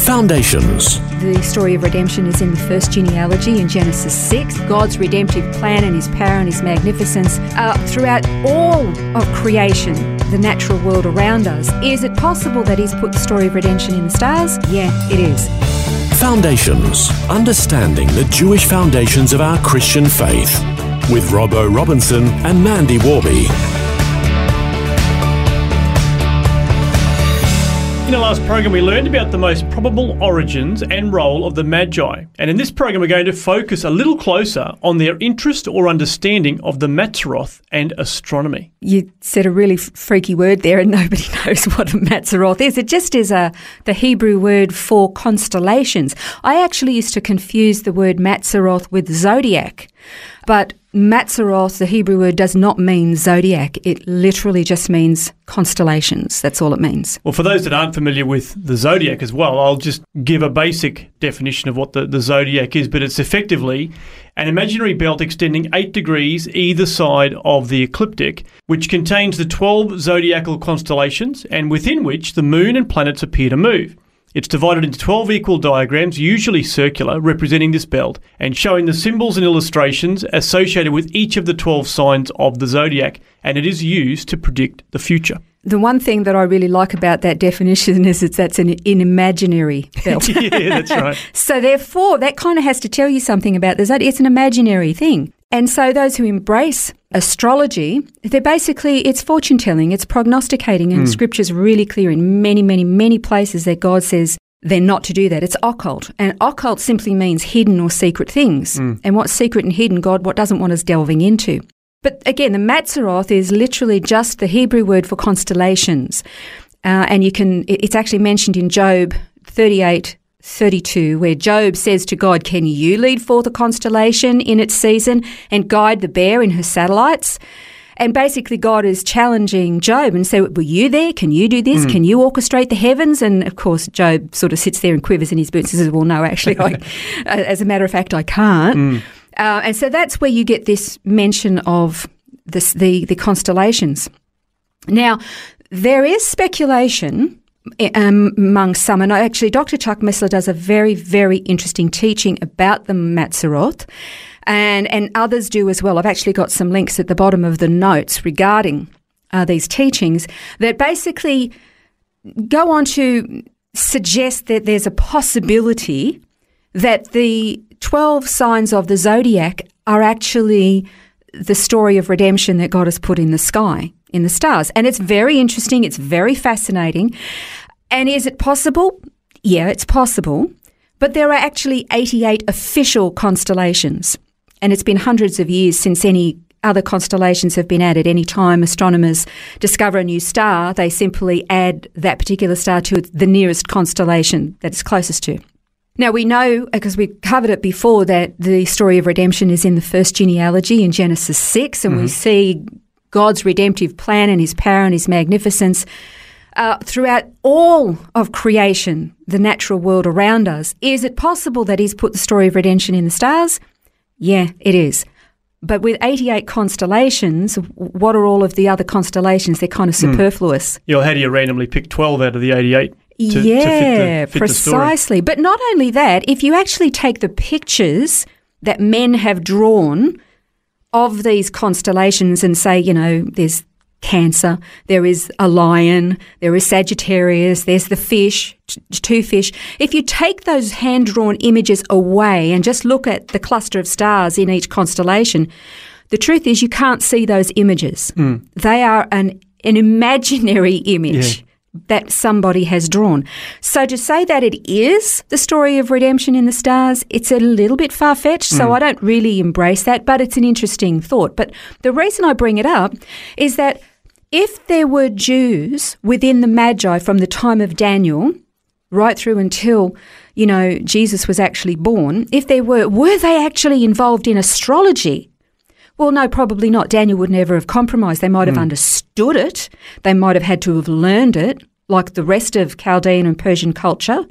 Foundations. The story of redemption is in the first genealogy in Genesis 6. God's redemptive plan and his power and his magnificence are throughout all of creation, the natural world around us. Is it possible that he's put the story of redemption in the stars? Yeah, it is. Foundations. Understanding the Jewish foundations of our Christian faith. With Robbo Robinson and Mandy Warby. In the last program, we learned about the most probable origins and role of the Magi. And in this program, we're going to focus a little closer on their interest or understanding of the Mazzaroth and astronomy. You said a really f- freaky word there, and nobody knows what a Mazzaroth is. It just is a the Hebrew word for constellations. I actually used to confuse the word Mazzaroth with zodiac. But Mazzaroth, the Hebrew word, does not mean zodiac. It literally just means constellations. That's all it means. Well, for those that aren't familiar with the zodiac as well, I'll just give a basic definition of what the, the zodiac is, but it's effectively an imaginary belt extending 8 degrees either side of the ecliptic, which contains the 12 zodiacal constellations and within which the moon and planets appear to move. It's divided into 12 equal diagrams, usually circular, representing this belt and showing the symbols and illustrations associated with each of the 12 signs of the zodiac, and it is used to predict the future. The one thing that I really like about that definition is that that's an, an imaginary belt. yeah, that's right. so therefore, that kind of has to tell you something about the zodiac. It's an imaginary thing. And so those who embrace astrology, they're basically, it's fortune telling, it's prognosticating, and scripture's really clear in many, many, many places that God says they're not to do that. It's occult. And occult simply means hidden or secret things. And what's secret and hidden, God what doesn't want us delving into. But again, the Mazzaroth is literally just the Hebrew word for constellations. Uh, and you can, it- it's actually mentioned in Job 38, 32, where Job says to God, Can you lead forth a constellation in its season and guide the bear in her satellites? And basically, God is challenging Job and say, Were you there? Can you do this? Mm. Can you orchestrate the heavens? And of course, Job sort of sits there and quivers in his boots and says, Well, no, actually, I, uh, as a matter of fact, I can't. Mm. Uh, and so that's where you get this mention of this, the, the constellations. Now, there is speculation um, among some, and actually, Dr. Chuck Missler does a very, very interesting teaching about the Mazzaroth, and, and others do as well. I've actually got some links at the bottom of the notes regarding uh, these teachings that basically go on to suggest that there's a possibility that the 12 signs of the zodiac are actually the story of redemption that God has put in the sky, in the stars. And it's very interesting, it's very fascinating. And is it possible? Yeah, it's possible. But there are actually 88 official constellations. And it's been hundreds of years since any other constellations have been added. Any time astronomers discover a new star, they simply add that particular star to the nearest constellation that it's closest to. Now we know, because we covered it before, that the story of redemption is in the first genealogy in Genesis 6, and we mm-hmm. see God's redemptive plan and his power and his magnificence uh, throughout all of creation, the natural world around us. Is it possible that he's put the story of redemption in the stars? Yeah, it is. But with 88 constellations, what are all of the other constellations? They're kind of superfluous. You know, how do you randomly pick 12 out of the 88? To, to fit yeah, the, fit the story? precisely. But not only that, if you actually take the pictures that men have drawn of these constellations and say, you know, there's Cancer, there is a lion, there is Sagittarius, there's the fish, t- two fish. If you take those hand drawn images away and just look at the cluster of stars in each constellation, the truth is you can't see those images. Mm. They are an, an imaginary image. Yeah. That somebody has drawn. So to say that it is the story of redemption in the stars, it's a little bit far fetched. So mm. I don't really embrace that, but it's an interesting thought. But the reason I bring it up is that if there were Jews within the Magi from the time of Daniel right through until, you know, Jesus was actually born, if there were, were they actually involved in astrology? Well, no, probably not. Daniel would never have compromised. They might have hmm. understood it. They might have had to have learned it, like the rest of Chaldean and Persian culture,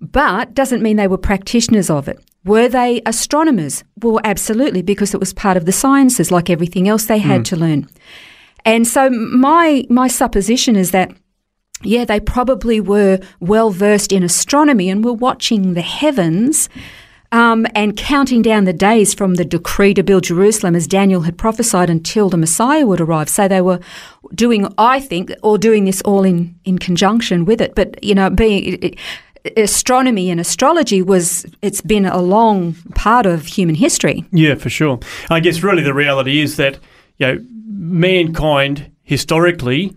but doesn't mean they were practitioners of it. Were they astronomers? Well, absolutely, because it was part of the sciences, like everything else they had hmm. to learn. And so my my supposition is that yeah, they probably were well versed in astronomy and were watching the heavens um, and counting down the days from the decree to build Jerusalem, as Daniel had prophesied, until the Messiah would arrive. So they were doing, I think, or doing this all in, in conjunction with it. But, you know, being. It, astronomy and astrology was it's been a long part of human history Yeah, for sure. I guess really the reality is that you know mankind historically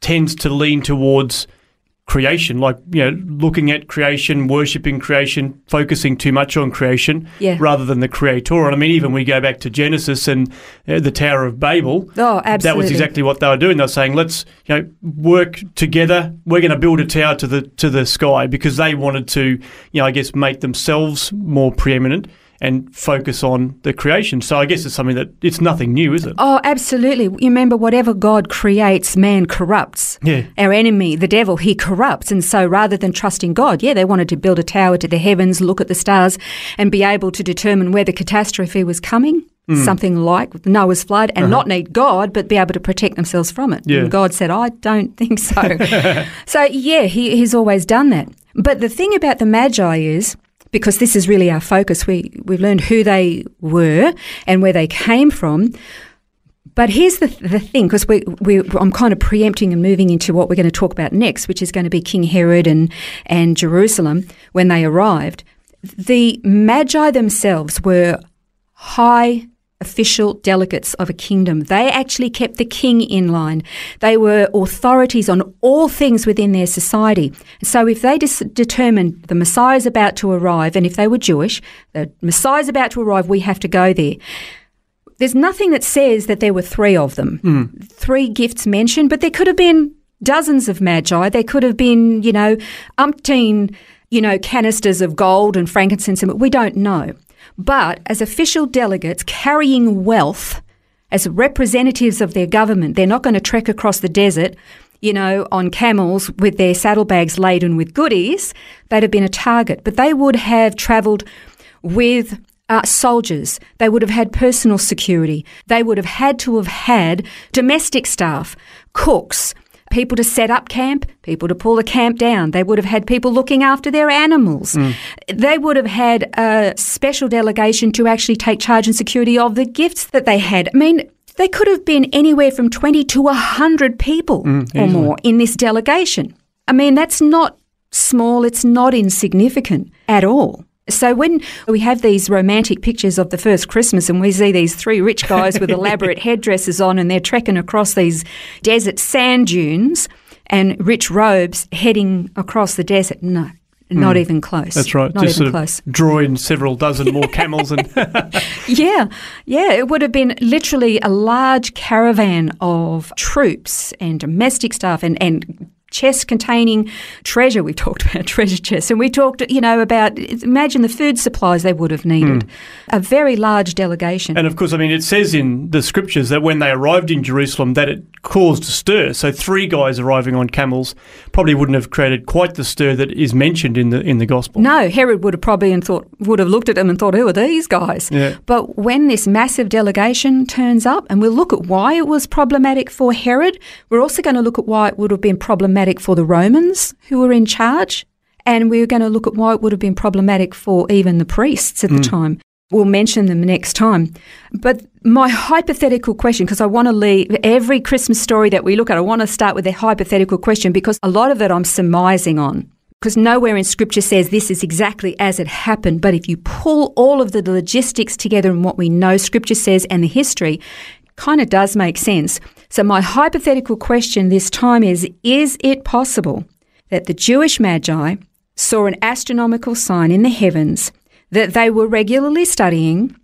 tends to lean towards creation, like you know looking at creation, worshiping creation, focusing too much on creation Yeah. rather than the creator. And I mean, even we go back to Genesis and uh, the Tower of Babel. Oh, absolutely. That was exactly what they were doing. They were saying, "Let's you know work together. We're going to build a tower to the to the sky," because they wanted to, you know, I guess make themselves more preeminent and focus on the creation. So I guess it's something that it's nothing new, is it? Oh, absolutely. You remember, whatever God creates, man corrupts. Yeah. Our enemy, the devil, he corrupts. And so rather than trusting God, yeah, they wanted to build a tower to the heavens, look at the stars, and be able to determine where the catastrophe was coming. Mm. Something like Noah's flood, and not need God, but be able to protect themselves from it. Uh-huh. Yeah. And God said, I don't think so. so, yeah, he, he's always done that. But the thing about the Magi is, because this is really our focus, we, we've learned who they were and where they came from. But here's the, the thing, because we, we, I'm kind of preempting and moving into what we're going to talk about next, which is going to be King Herod and, and Jerusalem when they arrived. The Magi themselves were high official delegates of a kingdom. They actually kept the king in line. They were authorities on all things within their society. So if they dis- determined the Messiah is about to arrive, and if they were Jewish, the Messiah is about to arrive, we have to go there. There's nothing that says that there were three of them. Hmm. Three gifts mentioned, but there could have been dozens of magi. There could have been, you know, umpteen, you know, canisters of gold and frankincense. and We don't know. But as official delegates carrying wealth, as representatives of their government, they're not going to trek across the desert, you know, on camels with their saddlebags laden with goodies. They'd have been a target. But they would have travelled with uh, soldiers. They would have had personal security. They would have had to have had domestic staff, cooks, people to set up camp, people to pull the camp down. They would have had people looking after their animals. Mm. They would have had a special delegation to actually take charge and security of the gifts that they had. I mean, they could have been anywhere from 20 to 100 people mm, or more in this delegation. I mean, that's not small, it's not insignificant at all. So when we have these romantic pictures of the first Christmas and we see these three rich guys with elaborate headdresses on and they're trekking across these desert sand dunes and rich robes heading across the desert, no, not hmm. even close. That's right. Not Just even close. draw in several dozen more camels and Yeah, yeah, it would have been literally a large caravan of troops and domestic staff and, and chests containing treasure. We talked about treasure chests and we talked, you know, about imagine the food supplies they would have needed. Hmm. A very large delegation. And of course, I mean, it says in the scriptures that when they arrived in Jerusalem, that it caused a stir. So three guys arriving on camels probably wouldn't have created quite the stir that is mentioned in the in the gospel. No, Herod would have probably and thought would have looked at them and thought, "Who are these guys?" Yeah. But when this massive delegation turns up, and we'll look at why it was problematic for Herod, we're also going to look at why it would have been problematic for the Romans who were in charge, and we're going to look at why it would have been problematic for even the priests at the mm. time. We'll mention them next time. But my hypothetical question, because I want to leave every Christmas story that we look at, I want to start with a hypothetical question because a lot of it I'm surmising on because nowhere in scripture says this is exactly as it happened. But if you pull all of the logistics together and what we know scripture says and the history, kind of does make sense. So my hypothetical question this time is Is it possible that the Jewish Magi saw an astronomical sign in the heavens that they were regularly studying,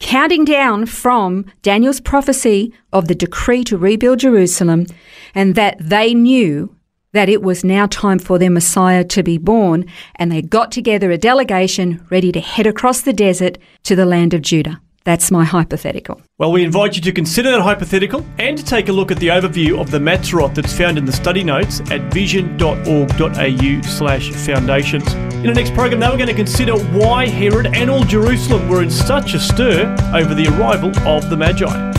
counting down from Daniel's prophecy of the decree to rebuild Jerusalem, and that they knew that it was now time for their Messiah to be born, and they got together a delegation ready to head across the desert to the land of Judah. That's my hypothetical. Well, we invite you to consider that hypothetical and to take a look at the overview of the Mazzaroth that's found in the study notes at vision.org.au slash foundations. In the next program, now we're going to consider why Herod and all Jerusalem were in such a stir over the arrival of the Magi.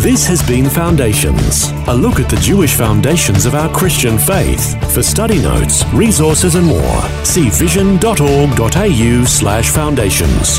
This has been Foundations, a look at the Jewish foundations of our Christian faith. For study notes, resources and more, see vision.org.au slash foundations.